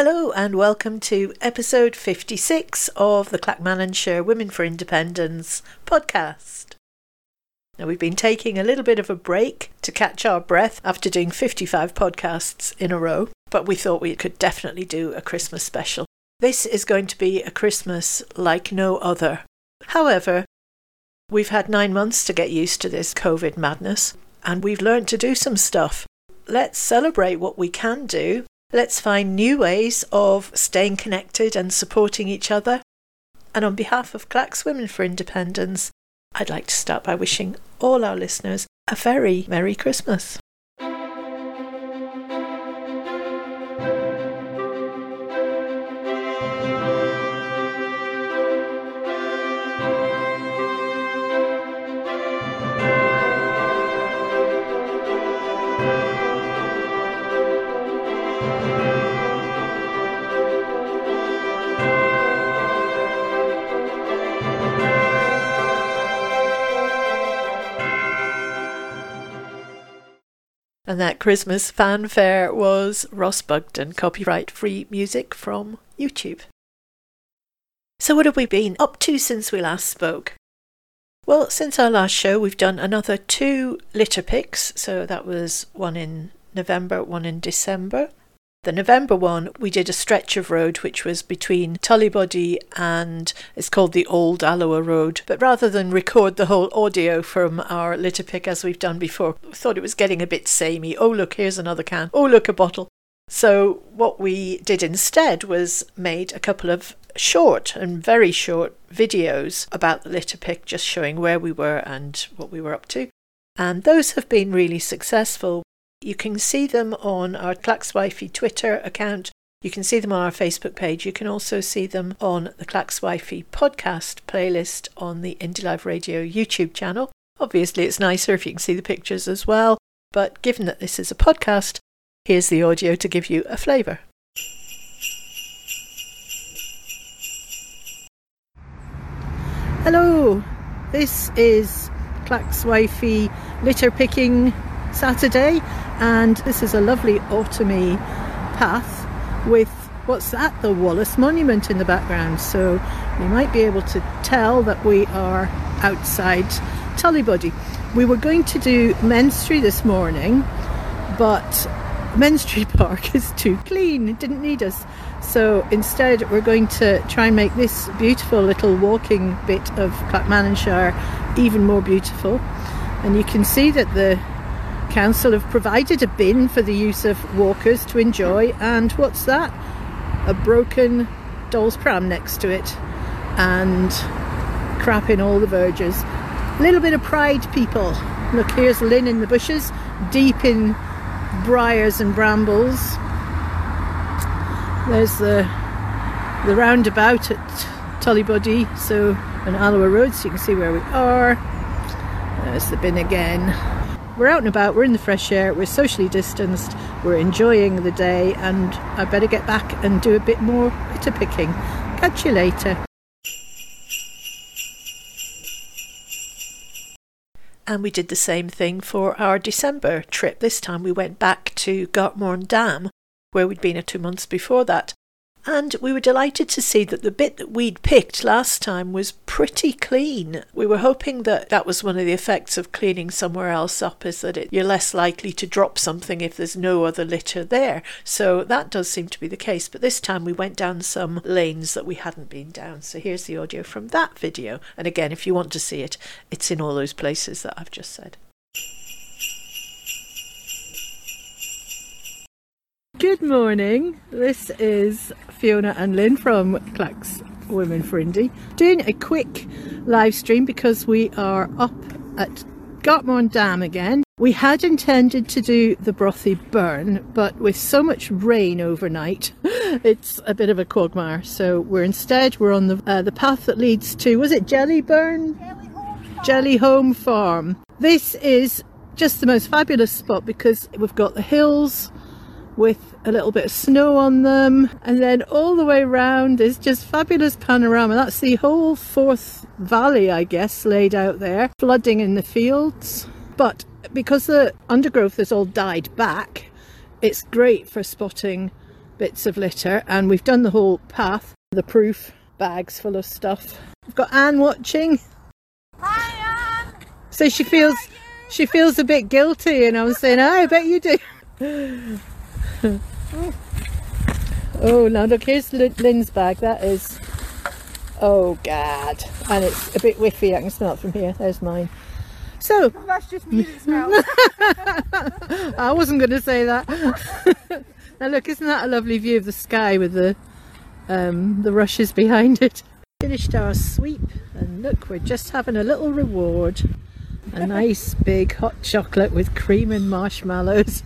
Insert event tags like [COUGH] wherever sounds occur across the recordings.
Hello and welcome to episode 56 of the Clackmannanshire Women for Independence podcast. Now, we've been taking a little bit of a break to catch our breath after doing 55 podcasts in a row, but we thought we could definitely do a Christmas special. This is going to be a Christmas like no other. However, we've had nine months to get used to this COVID madness, and we've learned to do some stuff. Let's celebrate what we can do. Let's find new ways of staying connected and supporting each other. And on behalf of Clacks Women for Independence, I'd like to start by wishing all our listeners a very Merry Christmas. And that Christmas fanfare was Ross Bugden, copyright free music from YouTube. So, what have we been up to since we last spoke? Well, since our last show, we've done another two litter picks. So, that was one in November, one in December. The November one, we did a stretch of road which was between Tullibody and it's called the Old Alloa Road. But rather than record the whole audio from our litter pick as we've done before, we thought it was getting a bit samey. Oh, look, here's another can. Oh, look, a bottle. So, what we did instead was made a couple of short and very short videos about the litter pick, just showing where we were and what we were up to. And those have been really successful. You can see them on our Clackswifey Twitter account. You can see them on our Facebook page. You can also see them on the Clackswifey podcast playlist on the Indie Live Radio YouTube channel. Obviously, it's nicer if you can see the pictures as well, but given that this is a podcast, here's the audio to give you a flavour. Hello, this is Clackswifey litter picking Saturday, and this is a lovely autumny path with what's that? The Wallace Monument in the background. So you might be able to tell that we are outside Tullibody. We were going to do Menstrie this morning, but Menstrie [LAUGHS] Park is too clean, it didn't need us. So instead, we're going to try and make this beautiful little walking bit of Clackmannanshire even more beautiful. And you can see that the Council have provided a bin for the use of walkers to enjoy, and what's that? A broken doll's pram next to it, and crap in all the verges. A little bit of pride, people. Look, here's Lynn in the bushes, deep in briars and brambles. There's the the roundabout at Tullibody, so on Alloa Road, so you can see where we are. There's the bin again we're out and about, we're in the fresh air, we're socially distanced, we're enjoying the day, and I better get back and do a bit more litter picking. Catch you later. And we did the same thing for our December trip. This time we went back to Gartmorn Dam, where we'd been a two months before that. And we were delighted to see that the bit that we'd picked last time was pretty clean. We were hoping that that was one of the effects of cleaning somewhere else up, is that it, you're less likely to drop something if there's no other litter there. So that does seem to be the case. But this time we went down some lanes that we hadn't been down. So here's the audio from that video. And again, if you want to see it, it's in all those places that I've just said. Good morning. This is Fiona and Lynn from Clacks Women for Indie doing a quick live stream because we are up at Gartmorn Dam again. We had intended to do the Brothy Burn, but with so much rain overnight, [LAUGHS] it's a bit of a quagmire. So we're instead we're on the uh, the path that leads to was it Jelly Jellyburn? Jelly Home Farm. This is just the most fabulous spot because we've got the hills with a little bit of snow on them. And then all the way around is just fabulous panorama. That's the whole Forth Valley, I guess, laid out there, flooding in the fields. But because the undergrowth has all died back, it's great for spotting bits of litter, and we've done the whole path, the proof bags full of stuff. We've got Anne watching. Hi, Anne. So she feels she feels a bit guilty, and I was saying, oh, I bet you do. [LAUGHS] [LAUGHS] oh, now look, here's Lynn's bag. That is, oh God, and it's a bit whiffy. I can smell it from here. There's mine. So that's just me that smells. [LAUGHS] I wasn't going to say that. [LAUGHS] now look, isn't that a lovely view of the sky with the um, the rushes behind it? Finished our sweep, and look, we're just having a little reward a nice big hot chocolate with cream and marshmallows.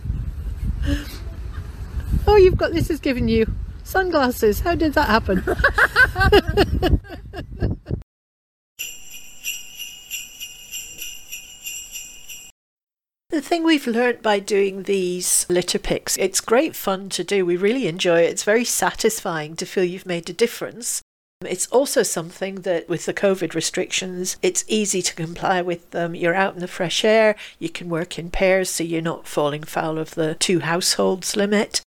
Oh, you've got this has given you sunglasses. How did that happen? [LAUGHS] The thing we've learnt by doing these litter picks, it's great fun to do. We really enjoy it. It's very satisfying to feel you've made a difference. It's also something that, with the COVID restrictions, it's easy to comply with them. You're out in the fresh air, you can work in pairs, so you're not falling foul of the two households limit.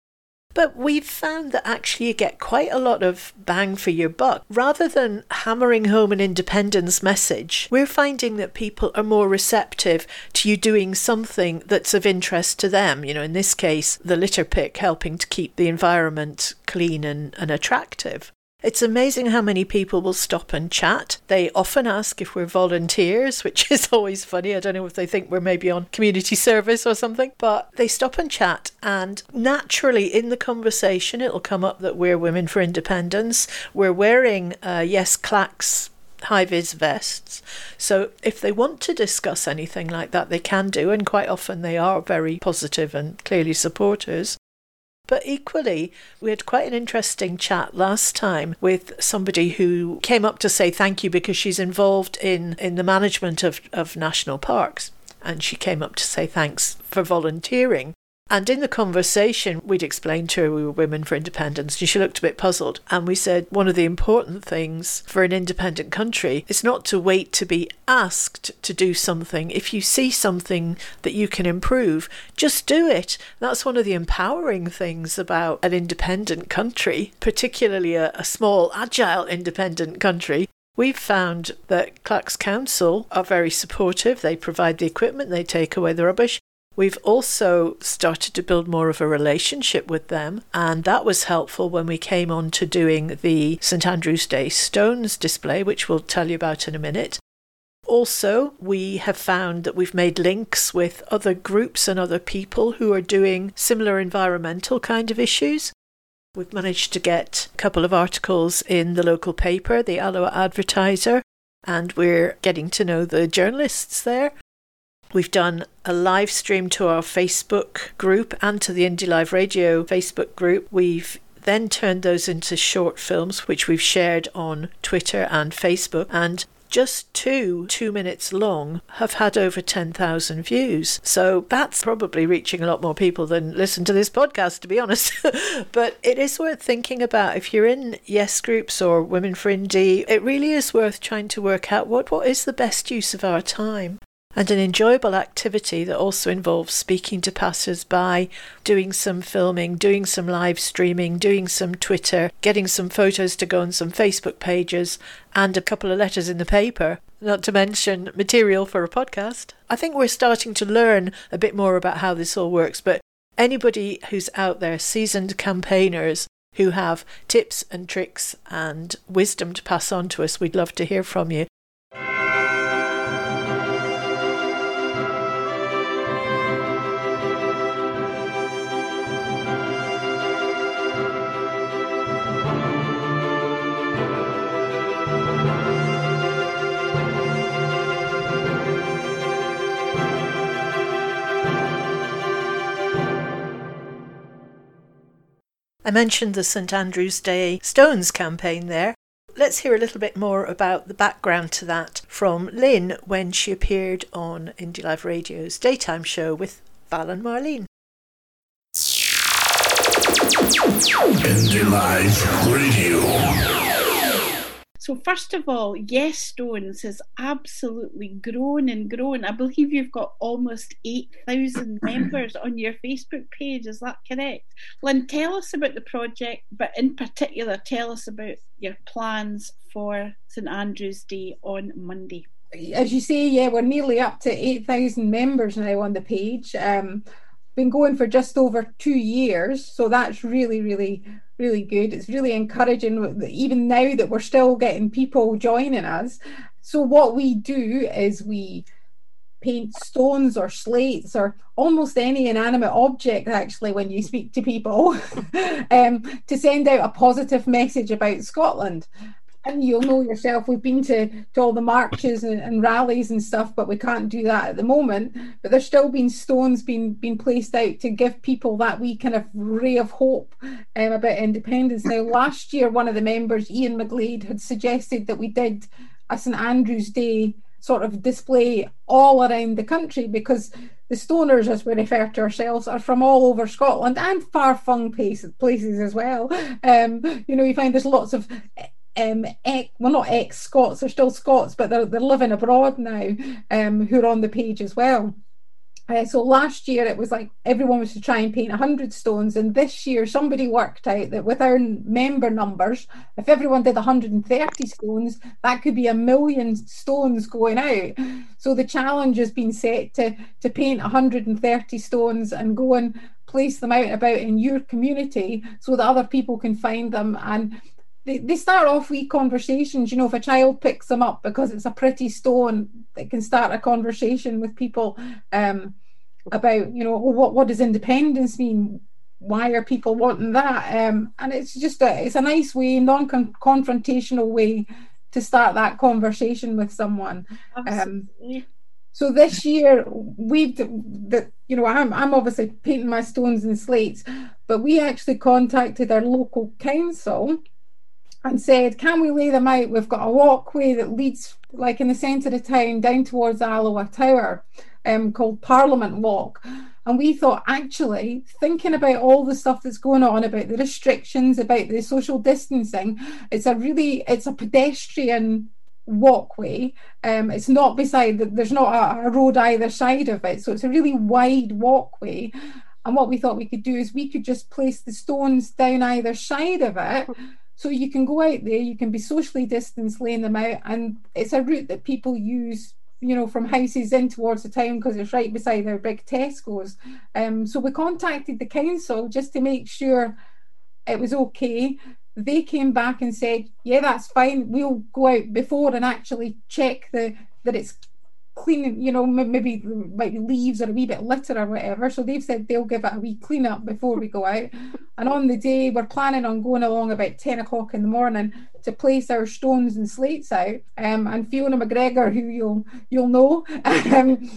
But we've found that actually you get quite a lot of bang for your buck. Rather than hammering home an independence message, we're finding that people are more receptive to you doing something that's of interest to them. You know, in this case, the litter pick helping to keep the environment clean and, and attractive. It's amazing how many people will stop and chat. They often ask if we're volunteers, which is always funny. I don't know if they think we're maybe on community service or something, but they stop and chat. And naturally, in the conversation, it'll come up that we're Women for Independence. We're wearing uh, Yes Clacks high vis vests. So if they want to discuss anything like that, they can do, and quite often they are very positive and clearly supporters. But equally, we had quite an interesting chat last time with somebody who came up to say thank you because she's involved in, in the management of, of national parks. And she came up to say thanks for volunteering. And in the conversation, we'd explained to her we were women for independence, and she looked a bit puzzled. And we said one of the important things for an independent country is not to wait to be asked to do something. If you see something that you can improve, just do it. That's one of the empowering things about an independent country, particularly a, a small, agile, independent country. We've found that Clacks Council are very supportive. They provide the equipment, they take away the rubbish, We've also started to build more of a relationship with them, and that was helpful when we came on to doing the St Andrew's Day Stones display, which we'll tell you about in a minute. Also, we have found that we've made links with other groups and other people who are doing similar environmental kind of issues. We've managed to get a couple of articles in the local paper, the Alloa Advertiser, and we're getting to know the journalists there. We've done a live stream to our Facebook group and to the Indie Live Radio Facebook group. We've then turned those into short films, which we've shared on Twitter and Facebook. And just two, two minutes long, have had over 10,000 views. So that's probably reaching a lot more people than listen to this podcast, to be honest. [LAUGHS] but it is worth thinking about. If you're in Yes groups or Women for Indie, it really is worth trying to work out what, what is the best use of our time and an enjoyable activity that also involves speaking to passers by, doing some filming, doing some live streaming, doing some Twitter, getting some photos to go on some Facebook pages, and a couple of letters in the paper, not to mention material for a podcast. I think we're starting to learn a bit more about how this all works, but anybody who's out there, seasoned campaigners, who have tips and tricks and wisdom to pass on to us, we'd love to hear from you. I mentioned the St Andrew's Day Stones campaign there. Let's hear a little bit more about the background to that from Lynn when she appeared on Indie Live Radio's daytime show with Val and Marlene. Indie Live Radio. So, first of all, Yes Stones has absolutely grown and grown. I believe you've got almost 8,000 [COUGHS] members on your Facebook page. Is that correct? Lynn, tell us about the project, but in particular, tell us about your plans for St Andrew's Day on Monday. As you say, yeah, we're nearly up to 8,000 members now on the page. Um, been going for just over two years, so that's really, really really good. It's really encouraging, even now that we're still getting people joining us. So, what we do is we paint stones or slates or almost any inanimate object actually when you speak to people [LAUGHS] um, to send out a positive message about Scotland and you'll know yourself. We've been to, to all the marches and, and, rallies and stuff but we can't do that at the moment. But there's still been stones being being placed out to give people that wee kind of ray of hope um, about independence. Now last year one of the members ian mcglade had suggested that we did a st andrew's day sort of display all around the country because the stoners, as we refer to ourselves, are from all over Scotland and far-flung places, places as well. Um, you know, you find there's lots of um, ex, well, not ex Scots, they're still Scots, but they're, they're living abroad now, um, who are on the page as well. Uh, so last year it was like everyone was to try and paint 100 stones, and this year somebody worked out that with our member numbers, if everyone did 130 stones, that could be a million stones going out. So the challenge has been set to to paint 130 stones and go and place them out about in your community so that other people can find them and they, they start off with conversations. You know, if a child picks them up because it's a pretty stone, they can start a conversation with people um, about, you know, oh, what what does independence mean? Why are people wanting that? Um, and it's just a it's a nice way, non-confrontational way to start that conversation with someone. Um, so this year we've that you know I'm I'm obviously painting my stones and slates, but we actually contacted our local council and said, Can we lay them out? We've got a walkway that leads, like in the centre of town, down towards Alloa Tower, um, called Parliament Walk. And we thought, actually, thinking about all the stuff that's going on, about the restrictions, about the social distancing, it's a really, it's a pedestrian walkway. Um, it's not beside, there's not a, a road either side of it. So it's a really wide walkway. And what we thought we could do is we could just place the stones down either side of it so you can go out there, you can be socially distanced, laying them out, and it's a route that people use, you know, from houses in towards the town because it's right beside our big Tesco's. Um, so we contacted the council just to make sure it was okay. They came back and said, "Yeah, that's fine. We'll go out before and actually check the that it's cleaning, you know, maybe might be leaves or a wee bit litter or whatever. So they've said they'll give it a wee clean up before we go out. And on the day, we're planning on going along about 10 o'clock in the morning to place our stones and slates out. Um, and Fiona McGregor, who you'll you'll know, um,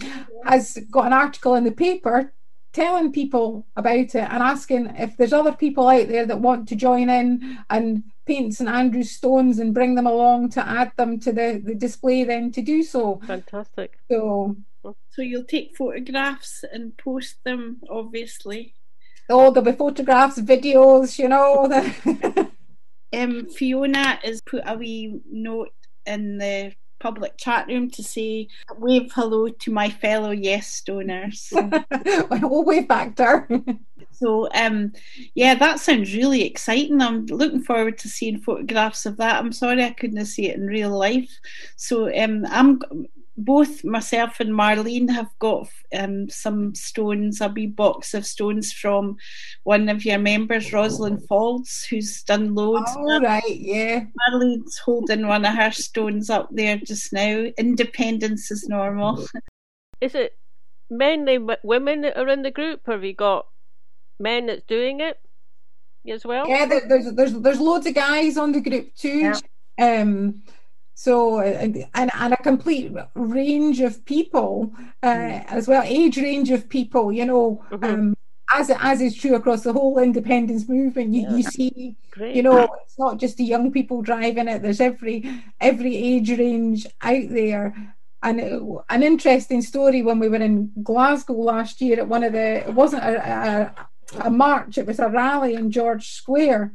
has got an article in the paper telling people about it and asking if there's other people out there that want to join in and paint St Andrew's stones and bring them along to add them to the, the display then to do so. Fantastic. So so you'll take photographs and post them obviously. Oh, there'll be photographs, videos, you know. [LAUGHS] um, Fiona has put a wee note in the public chat room to say wave hello to my fellow yes stoners. [LAUGHS] we'll wave back to her. [LAUGHS] so um yeah, that sounds really exciting. I'm looking forward to seeing photographs of that. I'm sorry I couldn't see it in real life. So um I'm both myself and Marlene have got um, some stones, a wee box of stones from one of your members, Rosalind Faulds, who's done loads. Oh, right, yeah. Marlene's holding one of her stones up there just now. Independence is normal. Is it mainly women that are in the group, or have you got men that's doing it as well? Yeah, there's there's there's loads of guys on the group too. Yeah. Um, so and, and, and a complete range of people uh, mm. as well age range of people you know mm-hmm. um, as as is true across the whole independence movement you, yeah. you see Great. you know it's not just the young people driving it there's every every age range out there and it, an interesting story when we were in Glasgow last year at one of the it wasn't a, a, a march it was a rally in George Square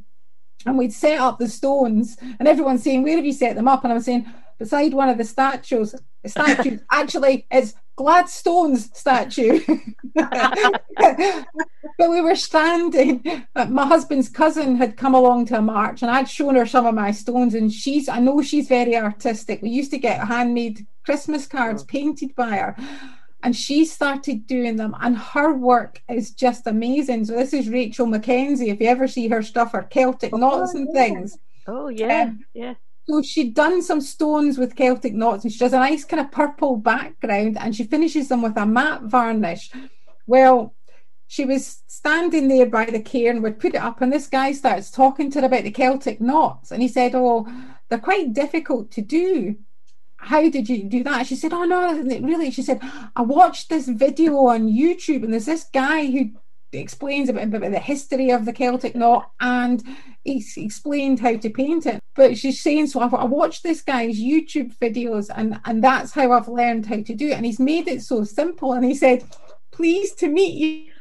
and we'd set up the stones, and everyone's saying, "Where have you set them up?" And I'm saying, beside one of the statues, statues. [LAUGHS] Actually, it's Gladstone's statue. [LAUGHS] but we were standing. My husband's cousin had come along to a march, and I'd shown her some of my stones. And she's, I know she's very artistic. We used to get handmade Christmas cards oh. painted by her. And she started doing them, and her work is just amazing. So, this is Rachel Mackenzie. If you ever see her stuff, her Celtic oh, knots and yeah. things. Oh, yeah, um, yeah so she'd done some stones with Celtic knots and she does a nice kind of purple background and she finishes them with a matte varnish. Well, she was standing there by the cairn, would put it up, and this guy starts talking to her about the Celtic knots. And he said, Oh, they're quite difficult to do. How did you do that? She said, Oh, no, really. She said, I watched this video on YouTube, and there's this guy who explains a bit about the history of the Celtic knot and he's explained how to paint it. But she's saying, so I, watched this guy's YouTube videos and, and that's how I've learned how to do it. And he's made it so simple. And he said, pleased to meet you.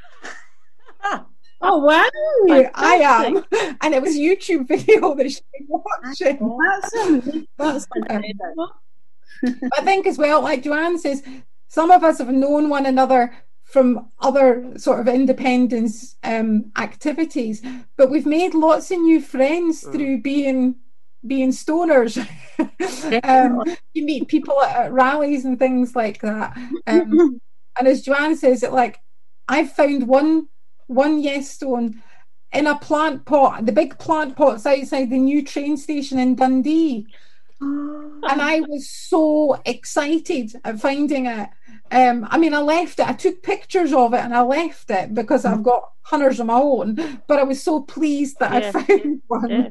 [LAUGHS] Oh wow! I am, [LAUGHS] and it was YouTube video that she was watching. [LAUGHS] That's, that's um, I think as well, like Joanne says, some of us have known one another from other sort of independence um, activities. But we've made lots of new friends mm. through being being stoners. [LAUGHS] um, you meet people at, at, rallies and things like that. Um, [LAUGHS] and as Joanne says, it like I've found one one yes stone in a plant pot, the big plant pots outside the new train station in Dundee. And I was so excited at finding it. Um, I mean, I left it. I took pictures of it and I left it because I've got hunters of my own. But I was so pleased that yeah. I found [LAUGHS] one. Yeah.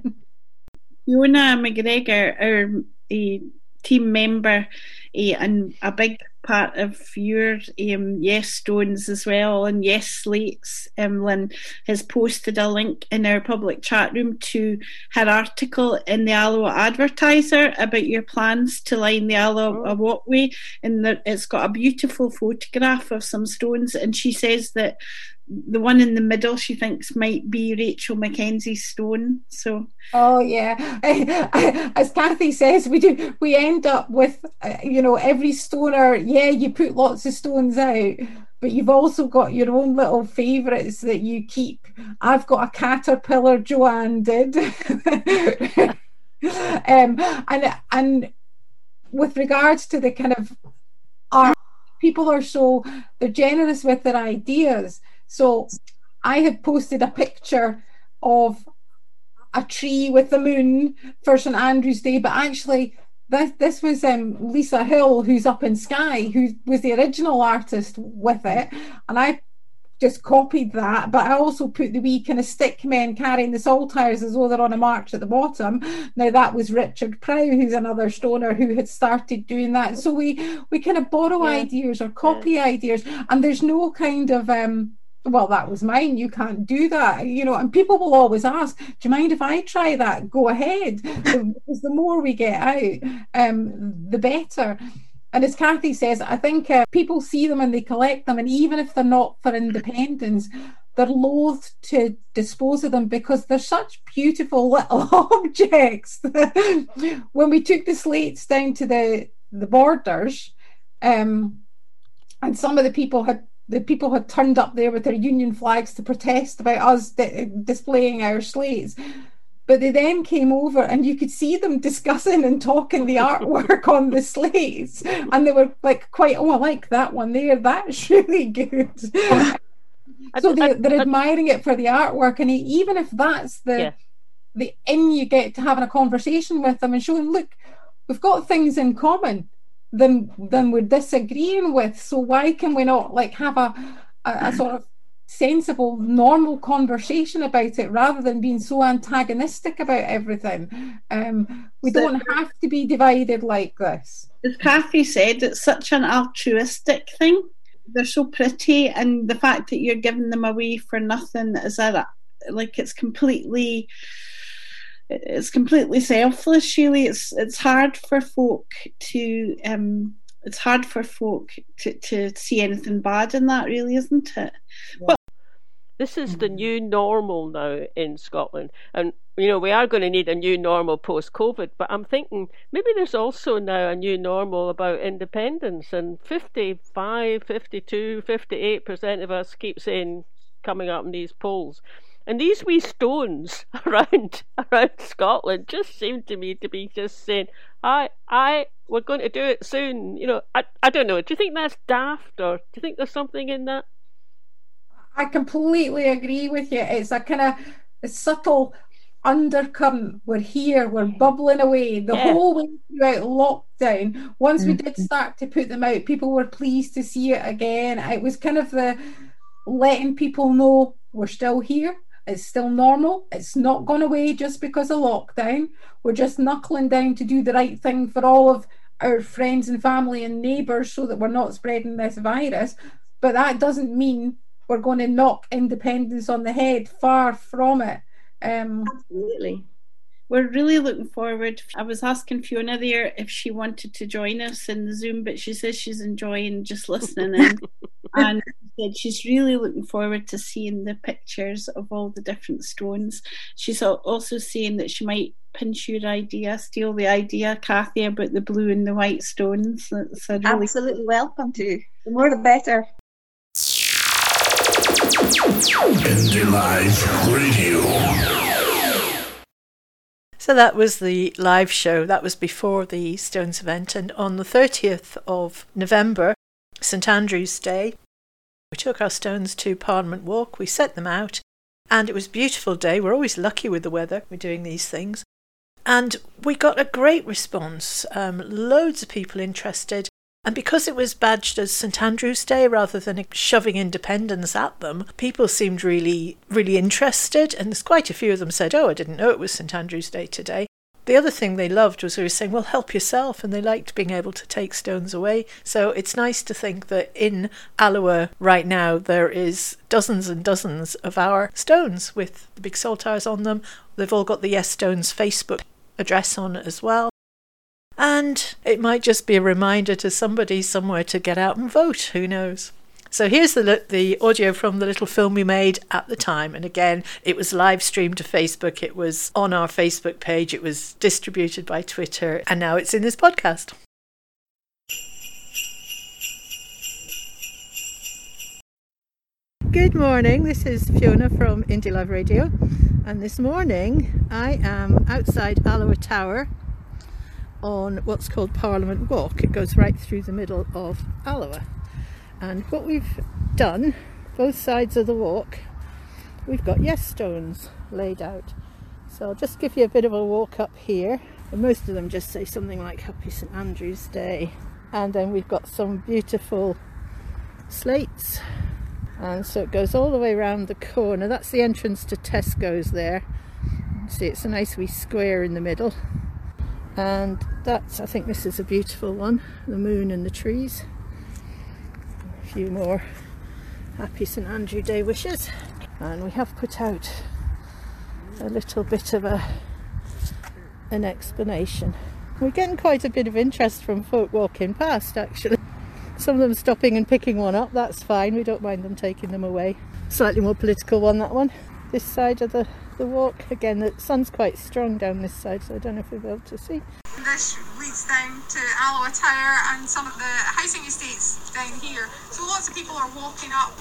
Fiona McGregor, our uh, team member, uh, and a big part of your um, Yes Stones as well and Yes Slates. Um, Lynn has posted a link in our public chat room to her article in the Alloa Advertiser about your plans to line the Alloa oh. walkway. And it's got a beautiful photograph of some stones. And she says that the one in the middle she thinks might be Rachel Mackenzie's stone. So oh yeah, [LAUGHS] as Kathy says, we do we end up with uh, you know every stoner. Yeah, you put lots of stones out, but you've also got your own little favourites that you keep. I've got a caterpillar. Joanne did, [LAUGHS] um, and and with regards to the kind of art, people are so they're generous with their ideas so I had posted a picture of a tree with the moon for St Andrew's Day, but actually this this was um, Lisa Hill, who's up in Skye, who was the original artist with it, and I just copied that. But I also put the wee kind of stick men carrying the saltires as though they're on a march at the bottom. Now that was Richard Prow, who's another stoner who had started doing that. So we we kind of borrow yeah. ideas or copy yeah. ideas, and there's no kind of um well, that was mine. You can't do that. You know, and people will always ask, do you mind if I try that? Go ahead. because the more we get out, um, the better. And as Kathy says, I think uh, people see them and they collect them. And even if they're not for independence, they're loath to dispose of them because they're such beautiful little [LAUGHS] objects. [LAUGHS] when we took the slates down to the, the borders, um, and some of the people had the people had turned up there with their union flags to protest about us di- displaying our slates. But they then came over and you could see them discussing and talking the artwork on the slates. And they were like, quite, oh, I like that one there. That's [LAUGHS] really good. [LAUGHS] so they, they're admiring it for the artwork. And even if that's the, yeah. the in you get to having a conversation with them and showing, look, we've got things in common than than we're disagreeing with. So why can we not like have a, a, a sort of sensible, normal conversation about it rather than being so antagonistic about everything. Um, we so, don't have to be divided like this. As Kathy said, it's such an altruistic thing. They're so pretty, and the fact that you're giving them away for nothing is that like it's completely it's completely selfless really it's it's hard for folk to um it's hard for folk to, to see anything bad in that really isn't it yeah. but This is the new normal now in Scotland. And, you know, we are going to need a new normal post COVID, but I'm thinking maybe there's also now a new normal about independence. And 55, 52, 58% of us keep saying, coming up in these polls. And these wee stones [LAUGHS] around around Scotland just seem to me to be just saying, "I, I, we're going to do it soon." You know, I, I don't know. Do you think that's daft, or do you think there's something in that? I completely agree with you. It's a kind of subtle undercurrent. We're here, we're bubbling away the Yeah. whole way throughout lockdown. Once we did Mhm. start to put them out, people were pleased to see it again. It was kind of the letting people know we're still here. It's still normal. It's not gone away just because of lockdown. We're just knuckling down to do the right thing for all of our friends and family and neighbours so that we're not spreading this virus. But that doesn't mean we're going to knock independence on the head. Far from it. Um, Absolutely. We're really looking forward. I was asking Fiona there if she wanted to join us in the Zoom, but she says she's enjoying just listening in. [LAUGHS] and she said she's really looking forward to seeing the pictures of all the different stones. She's also saying that she might pinch your idea, steal the idea, Kathy, about the blue and the white stones. That's a really Absolutely welcome to. The more the better. Indie Live Radio. So that was the live show. That was before the Stones event. And on the 30th of November, St Andrew's Day, we took our stones to Parliament Walk. We set them out, and it was a beautiful day. We're always lucky with the weather. We're doing these things. And we got a great response. Um, loads of people interested. And because it was badged as St Andrew's Day rather than shoving independence at them, people seemed really, really interested. And there's quite a few of them said, Oh, I didn't know it was St Andrew's Day today. The other thing they loved was we were saying, Well, help yourself. And they liked being able to take stones away. So it's nice to think that in Alloa right now there is dozens and dozens of our stones with the big saltires on them. They've all got the Yes Stones Facebook address on as well. And it might just be a reminder to somebody somewhere to get out and vote. Who knows? So here's the the audio from the little film we made at the time, and again, it was live streamed to Facebook. It was on our Facebook page. It was distributed by Twitter, and now it's in this podcast. Good morning, this is Fiona from Indie Live Radio, and this morning I am outside Alloa Tower on what's called Parliament Walk. It goes right through the middle of Alloa, and what we've done, both sides of the walk, we've got yes stones laid out. So I'll just give you a bit of a walk up here, and most of them just say something like Happy St Andrew's Day, and then we've got some beautiful slates and so it goes all the way around the corner. That's the entrance to Tesco's there. See, it's a nice wee square in the middle, and that's I think this is a beautiful one the moon and the trees. Few more happy St Andrew Day wishes, and we have put out a little bit of a an explanation. We're getting quite a bit of interest from folk walking past actually. Some of them stopping and picking one up, that's fine, we don't mind them taking them away. Slightly more political one, that one. This side of the, the walk, again, the sun's quite strong down this side, so I don't know if we'll be able to see. This leads down to Alloa Tower and some of the housing estates down here. So lots of people are walking up.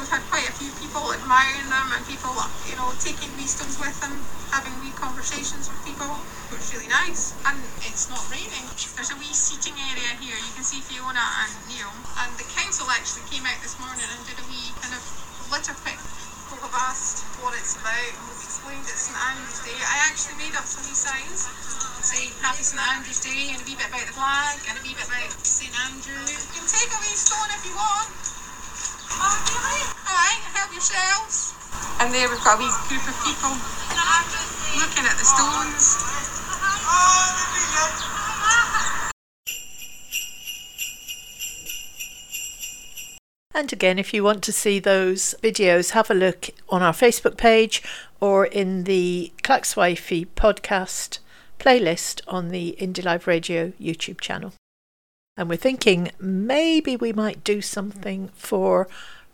We've had quite a few people admiring them and people, you know, taking wee stones with them, having wee conversations with people. It's really nice. And it's not raining. There's a wee seating area here. You can see Fiona and Neil. And the council actually came out this morning and did a wee kind of litter pick. People have asked what it's about we've it's St Andrew's Day. I actually made up some wee signs saying Happy St Andrew's Day and a wee bit about the flag and a wee bit about St Andrew. You can take a wee stone if you want. Oh, really? Alright, help yourselves. And there we've got a wee group of people looking at the stones. And again, if you want to see those videos, have a look on our Facebook page or in the Clackswifey podcast playlist on the Indie Live Radio YouTube channel. And we're thinking maybe we might do something for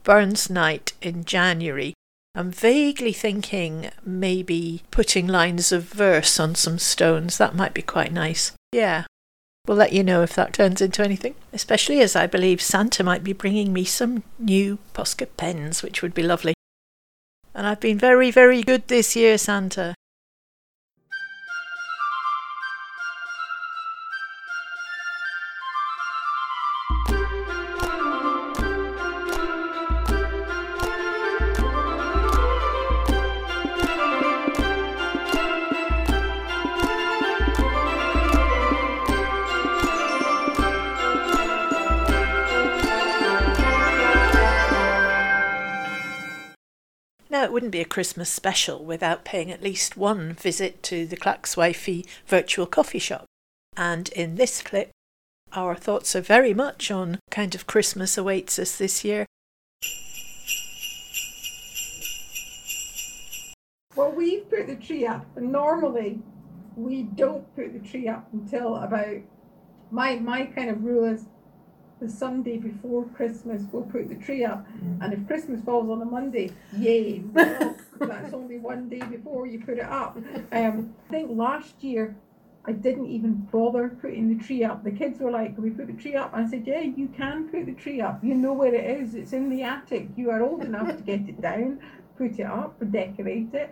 Burns Night in January. I'm vaguely thinking maybe putting lines of verse on some stones. That might be quite nice. Yeah. We'll let you know if that turns into anything, especially as I believe Santa might be bringing me some new Posca pens, which would be lovely. And I've been very, very good this year, Santa. It wouldn't be a Christmas special without paying at least one visit to the Clackswifey virtual coffee shop. And in this clip, our thoughts are very much on kind of Christmas awaits us this year. Well, we've put the tree up, normally we don't put the tree up until about my my kind of rule is the Sunday before Christmas we'll put the tree up, and if Christmas falls on a Monday, yay! well, that's only one day before you put it up. Um, I think last year I didn't even bother putting the tree up. The kids were like, "Can we put the tree up?" I said, "Yeah, you can put the tree up. You know where it is. It's in the attic. You are old enough to get it down, put it up, decorate it."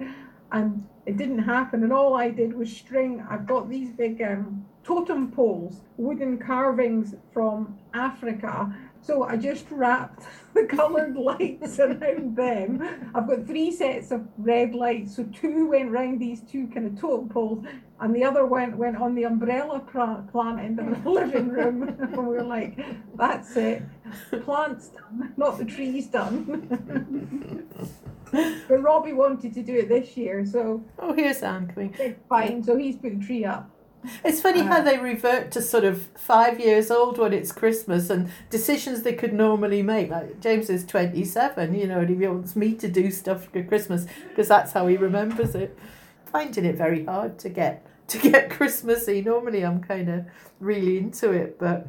And it didn't happen. And all I did was string. I've got these big um, totem poles, wooden carvings from Africa. So I just wrapped [LAUGHS] the coloured lights around them. I've got three sets of red lights. So two went round these two kind of totem poles, and the other went went on the umbrella plant in the living room. [LAUGHS] and we were like, "That's it. Plant's done, not the tree's done." [LAUGHS] but Robbie wanted to do it this year, so Oh, here's Anne coming. fine. So he's put the tree up. It's funny how they revert to sort of five years old when it's Christmas and decisions they could normally make. Like James is 27, you know, and he wants me to do stuff for Christmas because that's how he remembers it. Finding it very hard to get to get [LAUGHS] Christmassy. Normally I'm kind of really into it, but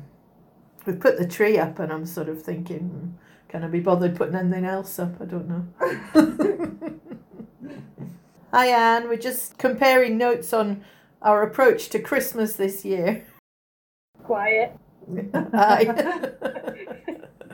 we put the tree up and I'm sort of thinking, hmm, can I be bothered putting anything else up? I don't know. [LAUGHS] Hi Anne, we're just comparing notes on our approach to Christmas this year. Quiet. Hi.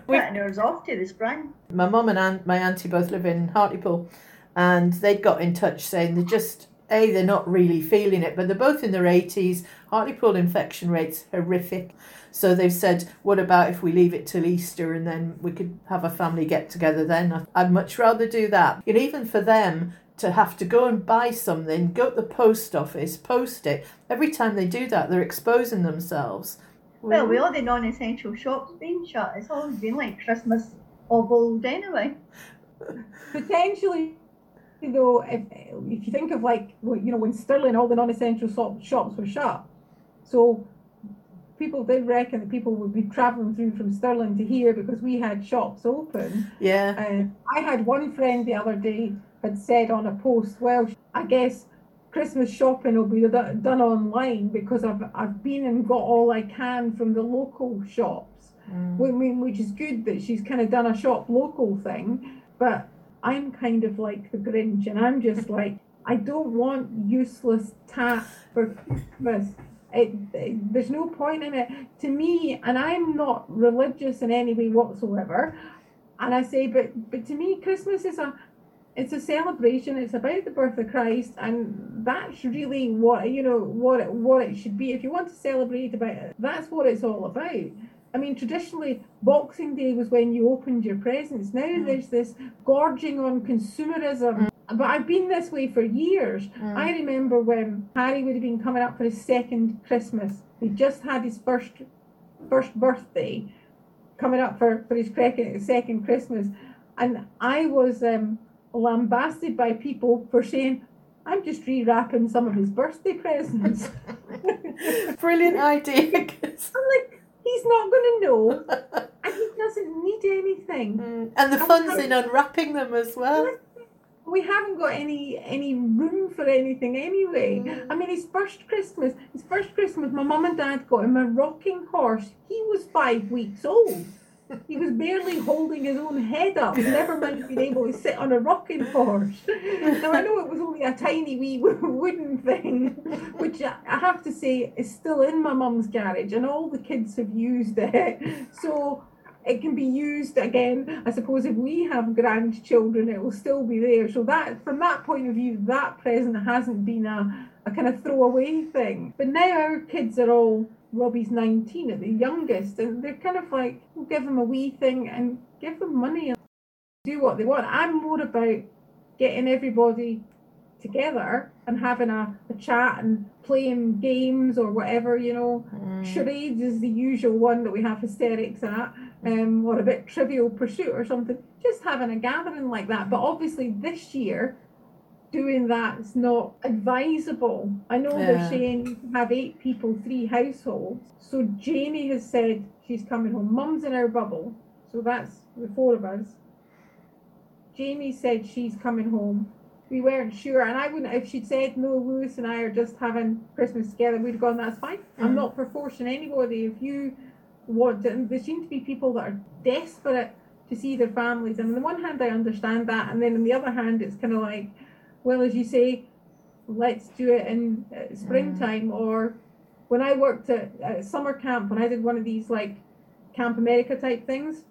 Cutting ours off to the spring. my mum and aunt, my auntie both live in Hartlepool, and they'd got in touch saying they're just a they're not really feeling it, but they're both in their eighties. Hartlepool infection rates horrific, so they've said, what about if we leave it till Easter and then we could have a family get together then? I'd much rather do that. And even for them to have to go and buy something, go to the post office, post it. Every time they do that, they're exposing themselves. Well, with all the non essential shops being shut, it's always been like Christmas of old anyway. [LAUGHS] potentially you know if, if you think of like you know when Stirling all the non-essential shop, shops were shut so people did reckon that people would be travelling through from Stirling to here because we had shops open Yeah. uh, I had one friend the other day had said on a post well I guess Christmas shopping will be done online because I've, I've been and got all I can from the local shops Mm. I mean, which is good that she's kind of done a shop local thing, but I'm kind of like the Grinch, and I'm just [LAUGHS] like, I don't want useless tat for Christmas. It, it- there's no point in it to me, and I'm not religious in any way whatsoever. And I say, but but to me, Christmas is a it's a celebration. It's about the birth of Christ, and that's really what you know what it, what it should be. If you want to celebrate about it, that's what it's all about. I mean, traditionally, Boxing Day was when you opened your presents. Now mm. there's this gorging on consumerism. Mm. But I've been this way for years. Mm. I remember when Harry would have been coming up for his second Christmas. He just had his first first birthday, coming up for, for his second Christmas. And I was um, lambasted by people for saying, I'm just rewrapping some of his birthday presents. [LAUGHS] Brilliant idea. [LAUGHS] 'cause- I'm like, he's not going to know, and he doesn't need anything. Mm, and the fun's in unwrapping them as well. We haven't got any any room for anything anyway. I mean, his first Christmas, his first Christmas, my mum and dad got him a rocking horse. He was five weeks old. He was barely holding his own head up, never mind being able to sit on a rocking horse. Now, I know it was only a tiny wee wooden thing, which I have to say is still in my mum's garage, and all the kids have used it. So it can be used again. I suppose if we have grandchildren, it will still be there. So that, from that point of view, that present hasn't been a, a kind of throwaway thing. But now our kids are all Robbie's 19 at the youngest, and they're kind of like, we'll give them a wee thing and give them money and do what they want. I'm more about getting everybody together and having a, a chat and playing games or whatever, you know. Mm. Charades is the usual one that we have hysterics at, um, or a bit trivial pursuit or something. Just having a gathering like that. But obviously this year doing that is not advisable. I know yeah. they're saying you can have eight people, three households. So Jamie has said she's coming home. Mum's in our bubble, so that's the four of us. Jamie said she's coming home. We weren't sure, and I wouldn't if she'd said no. Lewis and I are just having Christmas together. We'd have gone. That's fine. Mm-hmm. I'm not for forcing anybody. If you want, to, there seem to be people that are desperate to see their families. And on the one hand, I understand that, and then on the other hand, it's kind of like well, as you say, let's do it in uh, springtime. Mm. Or when I worked at, at summer camp, when I did one of these like Camp America type things,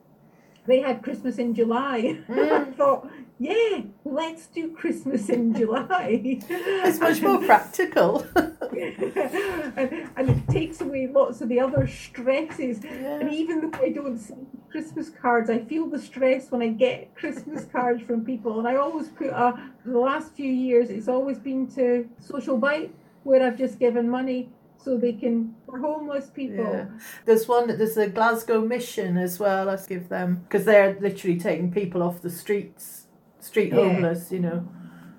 they had Christmas in July. [LAUGHS] Mm. I thought, yeah, let's do Christmas in [LAUGHS] July. it's much more practical. [LAUGHS] and, and it takes away lots of the other stresses. Yeah. And even though I don't send Christmas cards, I feel the stress when I get Christmas [LAUGHS] cards from people. And I always put a, the last few years, it's always been to Social Bite, where I've just given money so they can for homeless people. Yeah. There's one there's a Glasgow mission as well. Let's give them because they're literally taking people off the streets, street yeah. homeless. You know,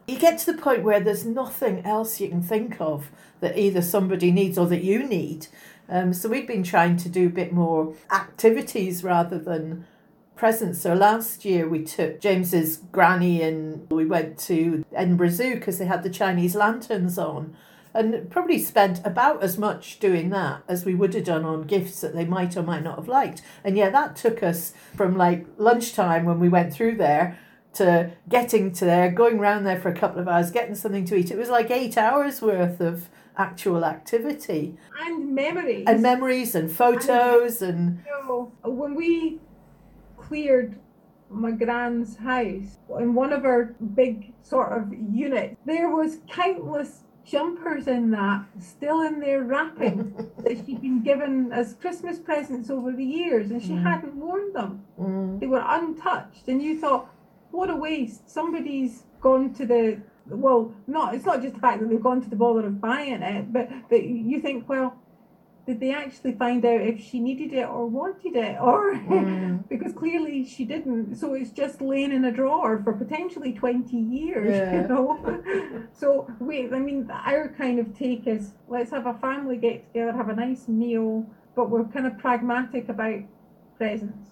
you get to the point where there's nothing else you can think of that either somebody needs or that you need. Um, so we've been trying to do a bit more activities rather than presents. So last year we took James's granny and we went to Edinburgh Zoo because they had the Chinese lanterns on and probably spent about as much doing that as we would have done on gifts that they might or might not have liked. And yeah, that took us from like lunchtime when we went through there to getting to there, going around there for a couple of hours, getting something to eat. It was like eight hours worth of actual activity. And memories. And memories and photos and. and... You know, when we cleared my grand's house in one of our big sort of units, there was countless jumpers in that still in their wrapping [LAUGHS] that she'd been given as Christmas presents over the years and she mm. hadn't worn them. Mm. They were untouched and you thought, what a waste. Somebody's gone to the well, not it's not just the fact that they've gone to the bother of buying it, but that you think, well, did they actually find out if she needed it or wanted it [LAUGHS] or mm. because clearly she didn't so it's just laying in a drawer for potentially 20 years yeah. you know [LAUGHS] [LAUGHS] so wait i mean our kind of take is let's have a family get together have a nice meal but we're kind of pragmatic about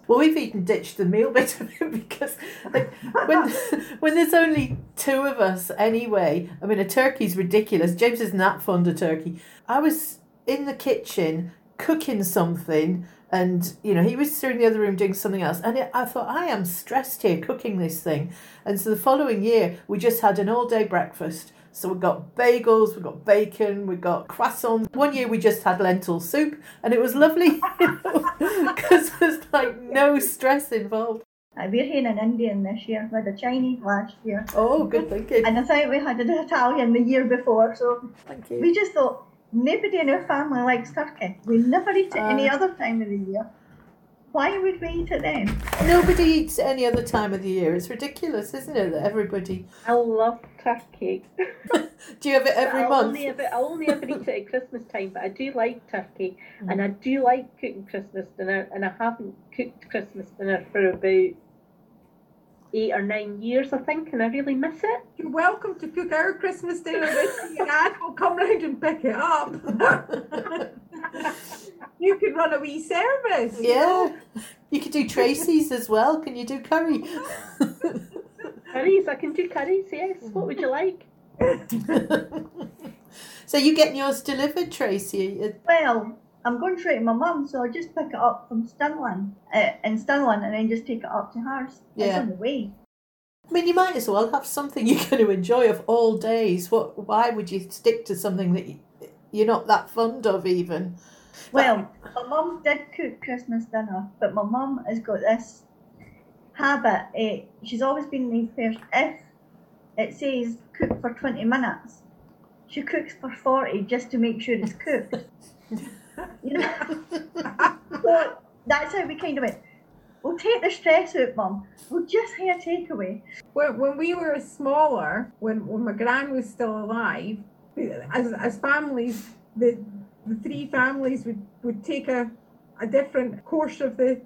well we've even ditched the meal bit of it [LAUGHS] because like when [LAUGHS] when there's only two of us anyway i mean a turkey's ridiculous. James isn't that fond of turkey. I was in the kitchen cooking something and you know he was in the other room doing something else. And it, i thought i am stressed here cooking this thing. And so the following year we just had an all day breakfast so we've got bagels we've got bacon we've got croissants one year we just had lentil soup and it was lovely [LAUGHS] because there's like no stress involved uh, we're here in Indian this year with the Chinese last year. Oh, good thinking. And I think we had an Italian the year before, so Thank you. we just thought Nobody in our family likes turkey. We never eat it uh, any other time of the year. Why would we eat it then? Nobody eats any other time of the year. It's ridiculous, isn't it? That everybody. I love turkey. [LAUGHS] do you have it every I'll month? Only ever, I only ever eat it at Christmas time, but I do like turkey, mm. and I do like cooking Christmas dinner, and I haven't cooked Christmas dinner for about eight or nine years, I think, and I really miss it. You're welcome to cook our Christmas dinner this year, and we'll come round and pick it up. [LAUGHS] [LAUGHS] you could run a wee service. Yeah. know? You could do Tracy's as well. Can you do curry? [LAUGHS] curries, I can do curries, yes. What would you like? [LAUGHS] so you getting yours delivered, Tracy? Well, I'm going straight to my mum, so I'll just pick it up from Stirling, uh, in Stirling, and then just take it up to hers. It's Yeah. on the way. I mean, you might as well have something [LAUGHS] you're going to enjoy of all days. What? Why would you stick to something that you, you're not that fond of, even? Well, my mum did cook Christmas dinner, but my mum has got this habit. eh, she's always been the first. If it says cook for 20 minutes, she cooks for 40 just to make sure it's cooked. [LAUGHS] you know? so that's how we kind of went. We'll take the stress out, mum. We'll just have a takeaway. When, when we were smaller, when, when my gran was still alive, as, as families, the, the three families would, would take a, a different course of the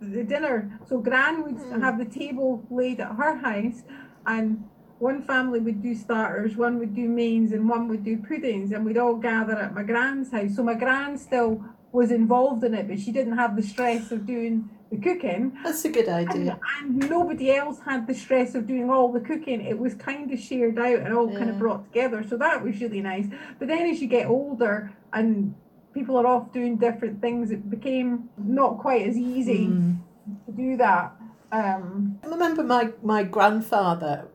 the dinner. So gran would hmm. have the table laid at her house, and one family would do starters, one would do mains, and one would do puddings, and we'd all gather at my gran's house. So my gran still was involved in it, but she didn't have the stress of doing the cooking. That's a good idea. and nobody else had the stress of doing all the cooking. It was kind of shared out and all kind of brought together. So that was really nice. But then as you get older and people are off doing different things, it became not quite as easy Mm. to do that. Um, I remember my, my grandfather,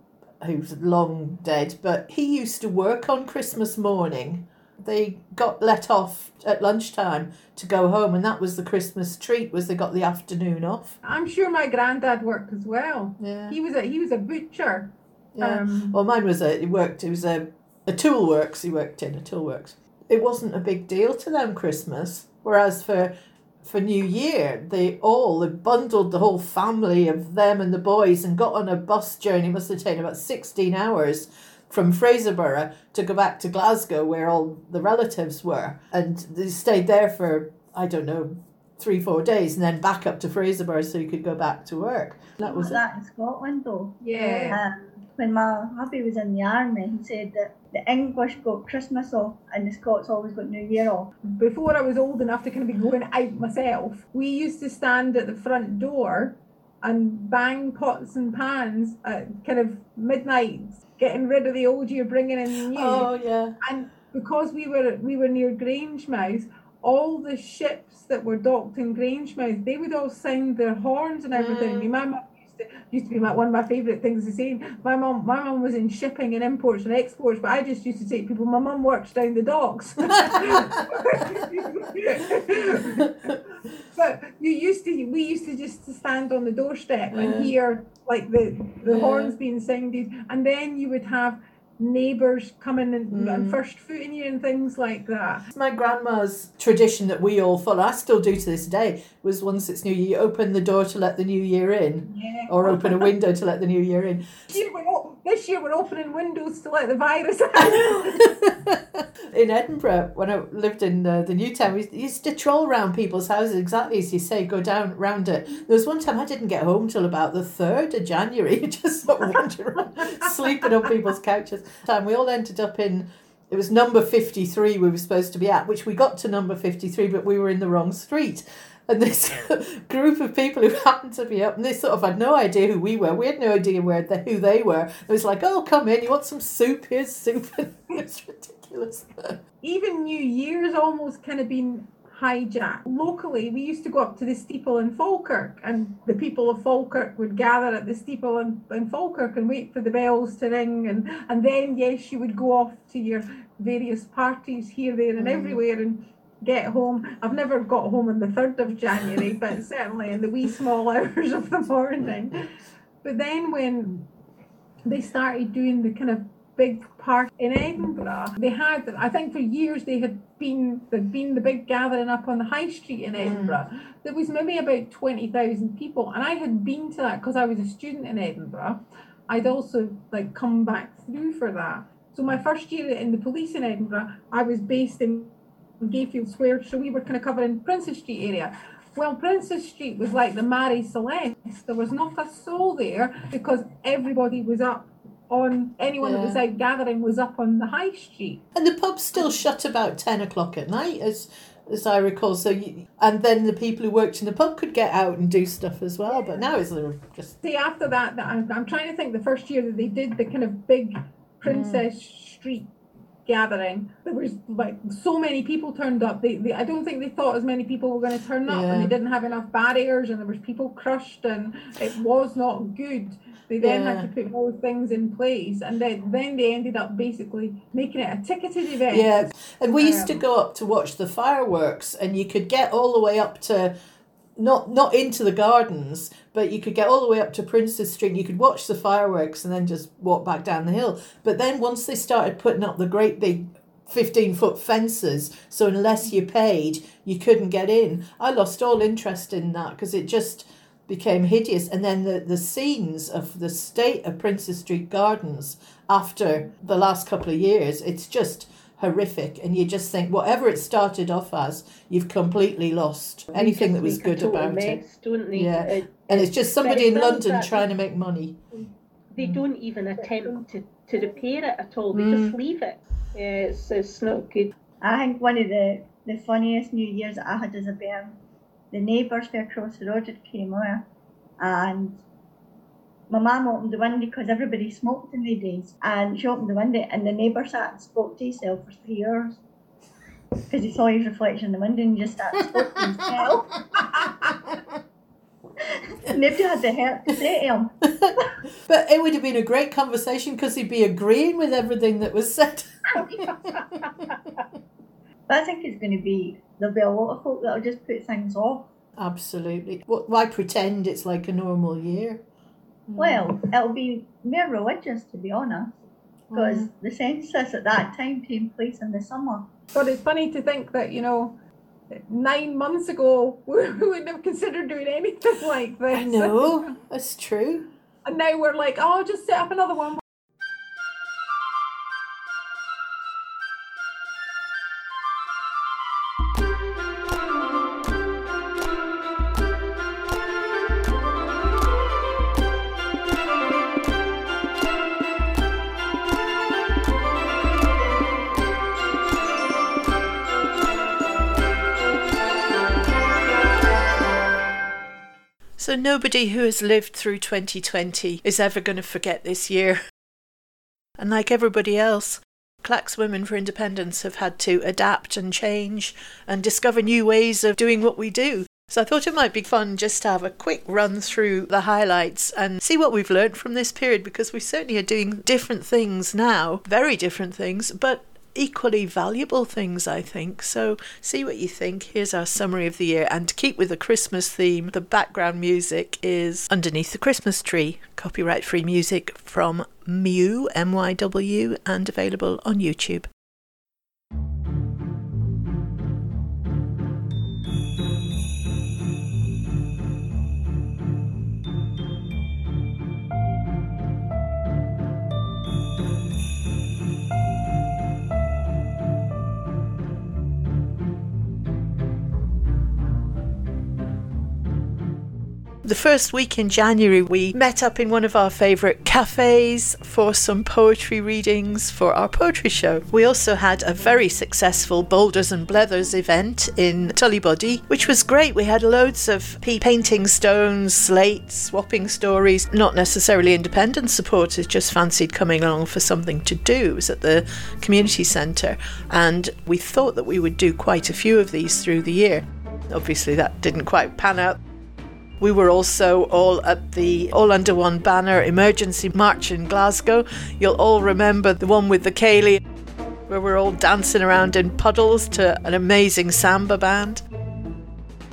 who's long dead, but he used to work on Christmas morning. They got let off at lunchtime to go home, and that was the Christmas treat. Was they got the afternoon off? I'm sure my granddad worked as well. Yeah, He was a he was a butcher. yeah. Um, Well, mine was a. He worked. It was a a tool works. He worked in a tool works. It wasn't a big deal to them Christmas, whereas for for New Year they all they bundled the whole family of them and the boys and got on a bus journey. Must have taken about sixteen hours from Fraserburgh to go back to Glasgow where all the relatives were, and they stayed there for I don't know three four days and then back up to Fraserburgh so you could go back to work. That was Was that in Scotland though? yeah. Um, when my hubby was in the army, he said that the English got Christmas off and the Scots always got New Year off. before I was old enough to kind of be going out myself, we used to stand at the front door and bang pots and pans at kind of midnight, getting rid of the old year, bringing in the new. Oh yeah. And because we were we were near Grangemouth, all the ships that were docked in Grangemouth, they would all sound their horns and everything. Mm. I my mum used to, be my, one of my favourite things to say. My mum my mum was in shipping and imports and exports, but I just used to say to people, my mum works down the docks. but you used to we used to just stand on the doorstep Yeah. and hear like the the Yeah. horns being sounded and then you would have neighbours coming and, and Mm. first footing you and things like that It's my grandma's tradition that we all follow. I still do to this day. Was once it's New Year, you open the door to let the New Year in, yeah or open a window to let the New Year in. [LAUGHS] we're, o- this year we're opening windows to let the virus out [LAUGHS] in Edinburgh, when I lived in uh, the new town, we used to troll around people's houses exactly as you say, go down round it. There was one time I didn't get home till about the third of January, [LAUGHS] just wandering around, sleeping on people's couches. Time we all ended up in. It was number 53 we were supposed to be at, which we got to number 53, but we were in the wrong street. [LAUGHS] And this [LAUGHS] group of people who happened to be up, and they sort of had no idea who we were. We had no idea where the, who they were. It was like, oh, come in, you want some soup? Here's soup. [LAUGHS] it's ridiculous. even new year's almost kind of been hijacked locally we used to go up to the steeple in falkirk and the people of falkirk would gather at the steeple in, in falkirk and wait for the bells to ring and and then yes you would go off to your various parties here there and Mm. everywhere and get home i've never got home on the 3rd of january but [LAUGHS] certainly in the wee small hours of the morning but then when they started doing the kind of big park in Edinburgh. They had, I think, for years they had been there'd been the big gathering up on the high street in Edinburgh. Mm. There was maybe about twenty thousand people, and I had been to that because I was a student in Edinburgh. I'd also like come back through for that. So my first year in the police in Edinburgh, I was based in Gayfield Square, so we were kind of covering Princes Street area. Well, Princes Street was like the Marie Celeste. There was not a soul there because everybody was up on anyone that was out gathering was up on the high street. And the pub's still shut about 10 o'clock at night, as as I recall. So, you, and then the people who worked in the pub could get out and do stuff as well. But now it's just See, after that, that I'm, I'm trying to think the first year that they did the kind of big Princes mm. Street gathering. There was like so many people turned up. They, they I don't think they thought as many people were going to turn up, Yeah. and they didn't have enough barriers, and there was people crushed, and it was not good. They then Yeah. had to put more things in place, and then then they ended up basically making it a ticketed event. Yeah, and we used to Um, go up to watch the fireworks, and you could get all the way up to not not into the gardens, but you could get all the way up to Princes Street. You could watch the fireworks and then just walk back down the hill. But then once they started putting up the great big. 15 foot fences, so unless you paid, you couldn't get in. I lost all interest in that because it just became hideous. And then the, the scenes of the state of Princes Street Gardens after the last couple of years, it's just horrific. And you just think, whatever it started off as, you've completely lost anything that was good total about it. mess, Don't they? Yeah. It- And it's just somebody in But it does London that- trying to make money. they Mm. don't even attempt to, to repair it at all. They Mm. just leave it. Yeah, it's, it's not good. I think one of the, the funniest New Year's that I had as a bairn, the neighbours for across the road had came over and my mum opened the window because everybody smoked in the days and she opened the window and the neighbour sat and spoke to himself for three hours because he saw his reflection in the window and just sat and spoke to himself. [LAUGHS] [LAUGHS] Nobody had the heart to say to him. [LAUGHS] But it would have been a great conversation because he'd be agreeing with everything that was said. But I think it's going to be, there'll be a lot of folk that'll just put things off. Absolutely. Why pretend it's like a normal year? Well, it'll be more religious, to be honest, because Mm. the census at that time came place in the summer. But it's funny to think that, you know, nine months ago, [LAUGHS] we wouldn't have considered doing anything like this. I know, [LAUGHS] that's true. And now we're like, oh, just set up another one. So nobody who has lived through 2020 is ever going to forget this year. And like everybody else, Clacks Women for Independence have had to adapt and change and discover new ways of doing what we do. So I thought it might be fun just to have a quick run through the highlights and see what we've learned from this period because we certainly are doing different things now, very different things, but equally valuable things, I think. So see what you think. Here's our summary of the year. And to keep with the Christmas theme, the background music is Underneath the Christmas Tree, copyright free music from Mew, M Y W, and available on YouTube. The first week in January, we met up in one of our favourite cafes for some poetry readings for our poetry show. We also had a very successful Boulders and Blethers event in Tullibody, which was great. We had loads of painting stones, slates, swapping stories, not necessarily independent supporters, just fancied coming along for something to do. It was at the community centre, and we thought that we would do quite a few of these through the year. Obviously, that didn't quite pan out. We were also all at the All Under One Banner emergency march in Glasgow. You'll all remember the one with the ceilidh, where we're all dancing around in puddles to an amazing samba band.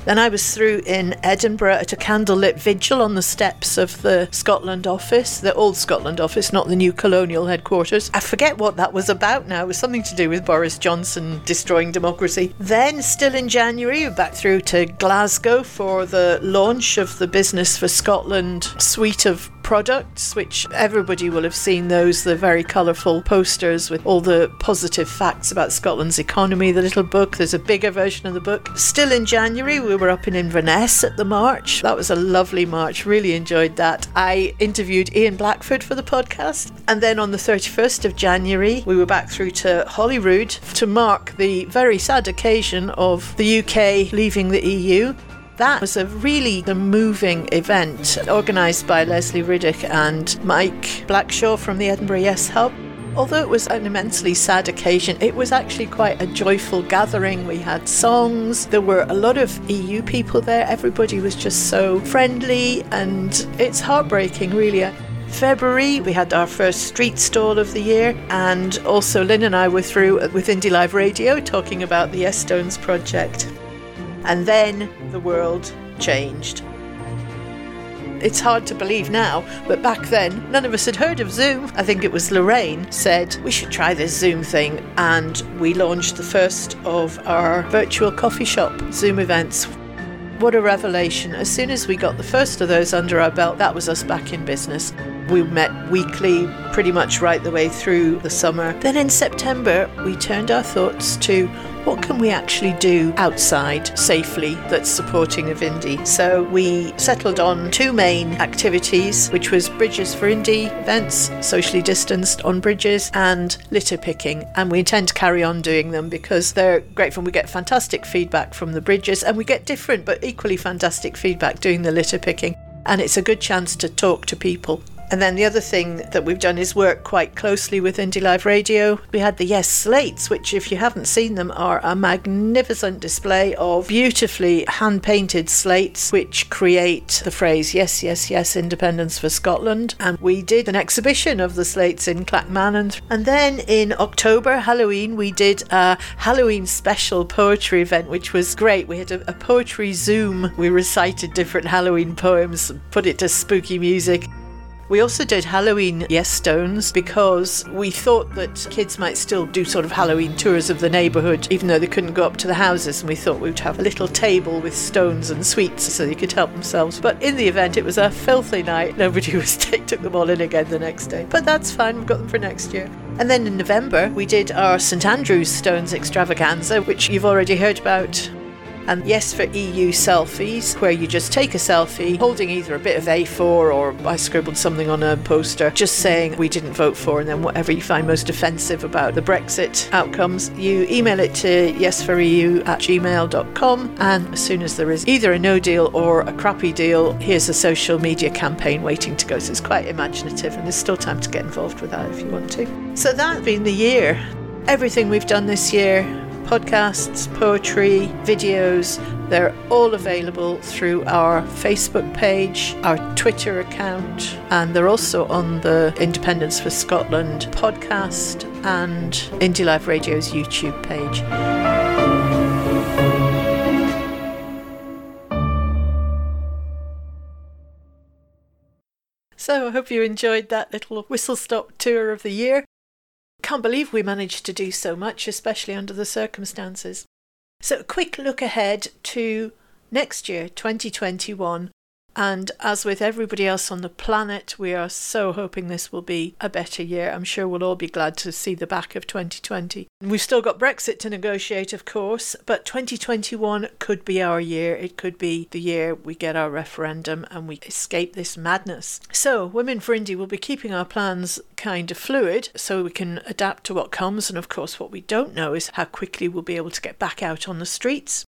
Then I was through in Edinburgh at a candlelit vigil on the steps of the Scotland office, the old Scotland office, not the new colonial headquarters. I forget what that was about now. It was something to do with Boris Johnson destroying democracy. Then, still in January, back through to Glasgow for the launch of the Business for Scotland suite of products, which everybody will have seen those, the very colourful posters with all the positive facts about Scotland's economy, the little book. There's a bigger version of the book. Still in January, we were up in Inverness at the march. That was a lovely march, really enjoyed that. I interviewed Ian Blackford for the podcast. And then on the 31st of January, we were back through to Holyrood to mark the very sad occasion of the UK leaving the EU. That was a really moving event organised by Leslie Riddick and Mike Blackshaw from the Edinburgh Yes Hub. although it was an immensely sad occasion, it was actually quite a joyful gathering. We had songs, there were a lot of EU people there, everybody was just so friendly, and it's heartbreaking, really. Uh, February, we had our first street stall of the year, and also Lynn and I were through with Indie Live Radio talking about the Yes Stones project. And then the world changed. It's hard to believe now, but back then, none of us had heard of Zoom. I think it was Lorraine said, we should try this Zoom thing, and we launched the first of our virtual coffee shop Zoom events. What a revelation. As soon as we got the first of those under our belt, that was us back in business. We met weekly pretty much right the way through the summer. Then in September, we turned our thoughts to what can we actually do outside safely that's supporting of indie? So we settled on two main activities, which was Bridges for Indie events, socially distanced on bridges, and litter picking. And we intend to carry on doing them because they're great fun. We get fantastic feedback from the bridges, and we get different but equally fantastic feedback doing the litter picking. And it's a good chance to talk to people and then the other thing that we've done is work quite closely with Indie Live Radio. We had the Yes Slates, which, if you haven't seen them, are a magnificent display of beautifully hand painted slates which create the phrase Yes, Yes, Yes, Independence for Scotland. And we did an exhibition of the slates in Clackmannan. And then in October, Halloween, we did a Halloween special poetry event, which was great. We had a, a poetry Zoom. We recited different Halloween poems, put it to spooky music. We also did Halloween Yes Stones because we thought that kids might still do sort of Halloween tours of the neighbourhood, even though they couldn't go up to the houses. And we thought we'd have a little table with stones and sweets so they could help themselves. But in the event, it was a filthy night. Nobody [LAUGHS] was took them all in again the next day. But that's fine, we've got them for next year. And then in November, we did our St Andrew's Stones extravaganza, which you've already heard about and yes for EU selfies, where you just take a selfie holding either a bit of A4 or I scribbled something on a poster just saying we didn't vote for, and then whatever you find most offensive about the Brexit outcomes, you email it to yesforeu at gmail.com. And as soon as there is either a no deal or a crappy deal, here's a social media campaign waiting to go. So it's quite imaginative, and there's still time to get involved with that if you want to. So that's been the year. Everything we've done this year podcasts, poetry, videos. They're all available through our Facebook page, our Twitter account, and they're also on the Independence for Scotland podcast and Indie Live Radio's YouTube page. So I hope you enjoyed that little whistle stop tour of the year. Can't believe we managed to do so much, especially under the circumstances. So, a quick look ahead to next year, 2021, and as with everybody else on the planet, we are so hoping this will be a better year. I'm sure we'll all be glad to see the back of 2020. We've still got Brexit to negotiate, of course, but 2021 could be our year. It could be the year we get our referendum and we escape this madness. So, Women for Indie will be keeping our plans kind of fluid so we can adapt to what comes. And of course, what we don't know is how quickly we'll be able to get back out on the streets.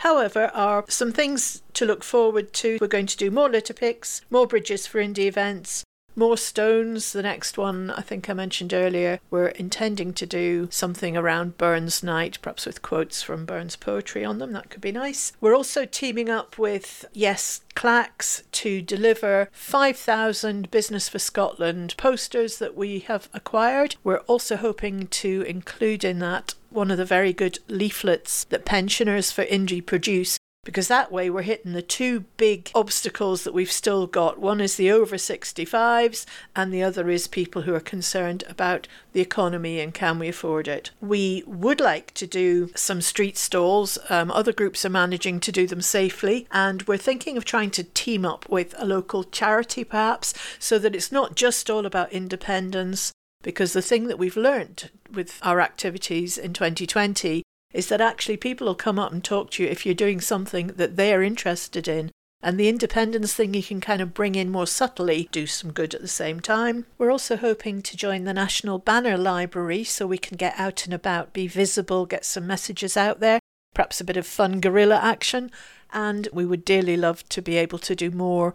However, are some things to look forward to. We're going to do more litter picks, more bridges for indie events, more stones. The next one, I think I mentioned earlier, we're intending to do something around Burns Night, perhaps with quotes from Burns poetry on them. That could be nice. We're also teaming up with Yes Clacks to deliver 5,000 Business for Scotland posters that we have acquired. We're also hoping to include in that one of the very good leaflets that pensioners for Indie produce because that way we're hitting the two big obstacles that we've still got. One is the over 65s, and the other is people who are concerned about the economy and can we afford it. We would like to do some street stalls. Um, other groups are managing to do them safely, and we're thinking of trying to team up with a local charity perhaps so that it's not just all about independence. Because the thing that we've learned with our activities in 2020 is that actually people will come up and talk to you if you're doing something that they're interested in. And the independence thing you can kind of bring in more subtly, do some good at the same time. We're also hoping to join the National Banner Library so we can get out and about, be visible, get some messages out there, perhaps a bit of fun guerrilla action. And we would dearly love to be able to do more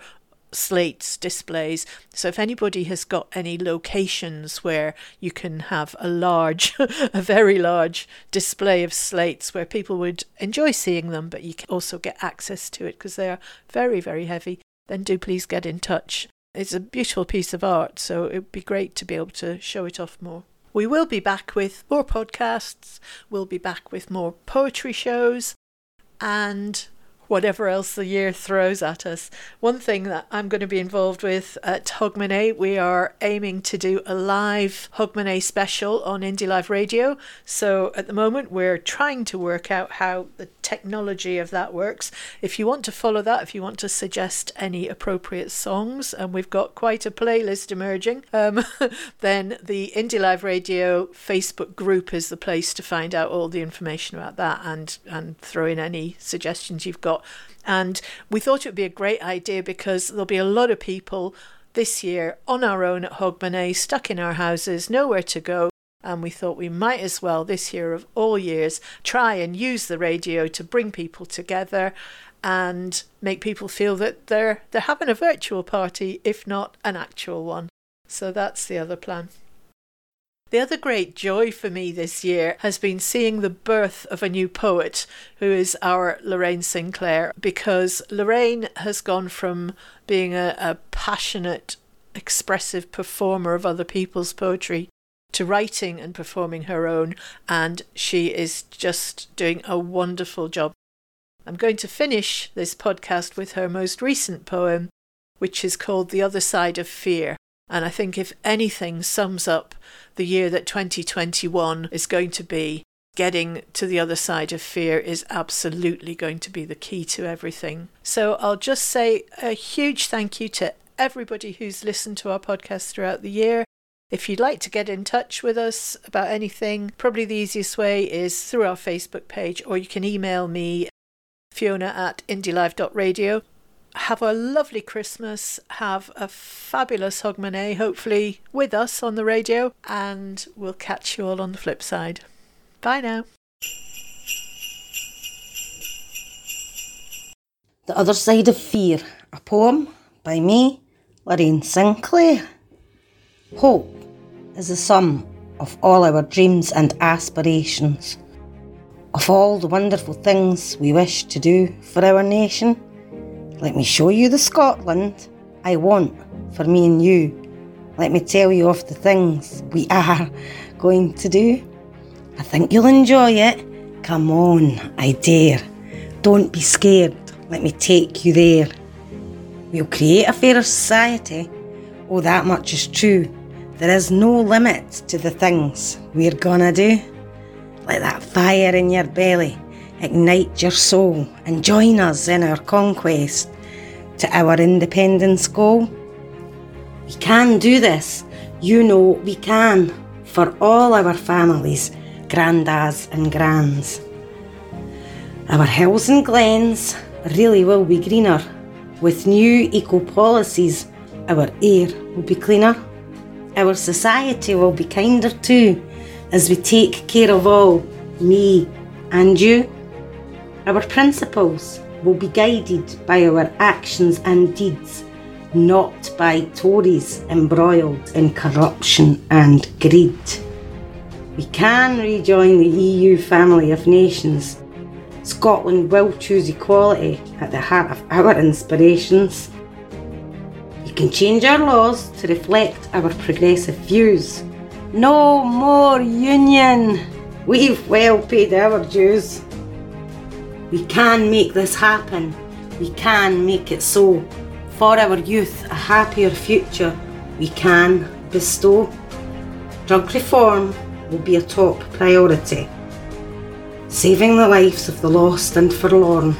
slates displays. So if anybody has got any locations where you can have a large, [LAUGHS] a very large display of slates where people would enjoy seeing them, but you can also get access to it because they are very, very heavy, then do please get in touch. It's a beautiful piece of art, so it would be great to be able to show it off more. We will be back with more podcasts, we'll be back with more poetry shows, and whatever else the year throws at us. One thing that I'm going to be involved with at Hogmanay, we are aiming to do a live Hogmanay special on Indie Live Radio. So at the moment, we're trying to work out how the technology of that works. If you want to follow that, if you want to suggest any appropriate songs, and we've got quite a playlist emerging, um, [LAUGHS] then the Indie Live Radio Facebook group is the place to find out all the information about that and and throw in any suggestions you've got and we thought it would be a great idea because there'll be a lot of people this year on our own at Hogmanay, stuck in our houses, nowhere to go. And we thought we might as well, this year of all years, try and use the radio to bring people together and make people feel that they're they're having a virtual party, if not an actual one. So that's the other plan. The other great joy for me this year has been seeing the birth of a new poet, who is our Lorraine Sinclair, because Lorraine has gone from being a, a passionate, expressive performer of other people's poetry to writing and performing her own, and she is just doing a wonderful job. I'm going to finish this podcast with her most recent poem, which is called The Other Side of Fear. And I think if anything sums up the year that 2021 is going to be, getting to the other side of fear is absolutely going to be the key to everything. So I'll just say a huge thank you to everybody who's listened to our podcast throughout the year. If you'd like to get in touch with us about anything, probably the easiest way is through our Facebook page, or you can email me, fiona at indielive.radio have a lovely Christmas, have a fabulous Hogmanay, hopefully with us on the radio, and we'll catch you all on the flip side. Bye now. The Other Side of Fear, a poem by me, Lorraine Sinclair. Hope is the sum of all our dreams and aspirations, of all the wonderful things we wish to do for our nation let me show you the Scotland I want for me and you. Let me tell you of the things we are going to do. I think you'll enjoy it. Come on, I dare. Don't be scared. Let me take you there. We'll create a fairer society. Oh, that much is true. There is no limit to the things we're gonna do. Let that fire in your belly ignite your soul, and join us in our conquest to our independence goal. We can do this. You know we can for all our families, granddads and grands. Our hills and glens really will be greener. With new eco policies, our air will be cleaner. Our society will be kinder too, as we take care of all, me and you. Our principles will be guided by our actions and deeds, not by Tories embroiled in corruption and greed. We can rejoin the EU family of nations. Scotland will choose equality at the heart of our inspirations. We can change our laws to reflect our progressive views. No more union! We've well paid our dues. We can make this happen. We can make it so. For our youth, a happier future we can bestow. Drug reform will be a top priority. Saving the lives of the lost and forlorn.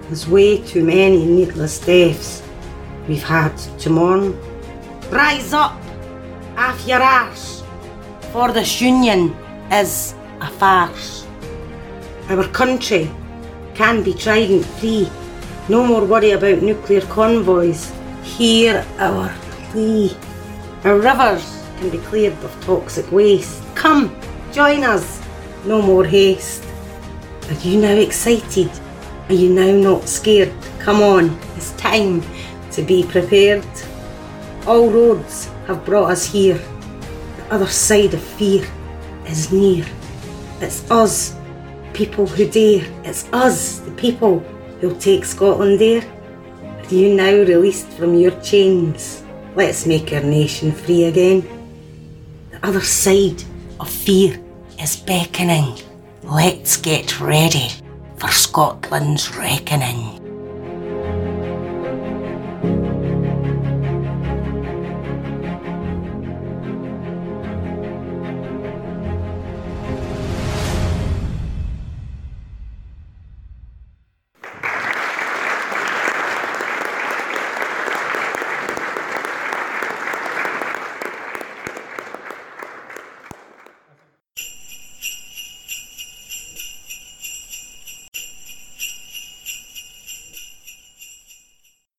There's way too many needless deaths we've had to mourn. Rise up, off your arse, for this union is a farce. Our country can be trident free. No more worry about nuclear convoys. Hear our plea. Our rivers can be cleared of toxic waste. Come, join us. No more haste. Are you now excited? Are you now not scared? Come on, it's time to to be prepared. All roads have brought us here. The other side of fear is near. It's us, people who dare. It's us, the people who'll take Scotland there. Are you now released from your chains? Let's make our nation free again. The other side of fear is beckoning. Let's get ready for Scotland's reckoning.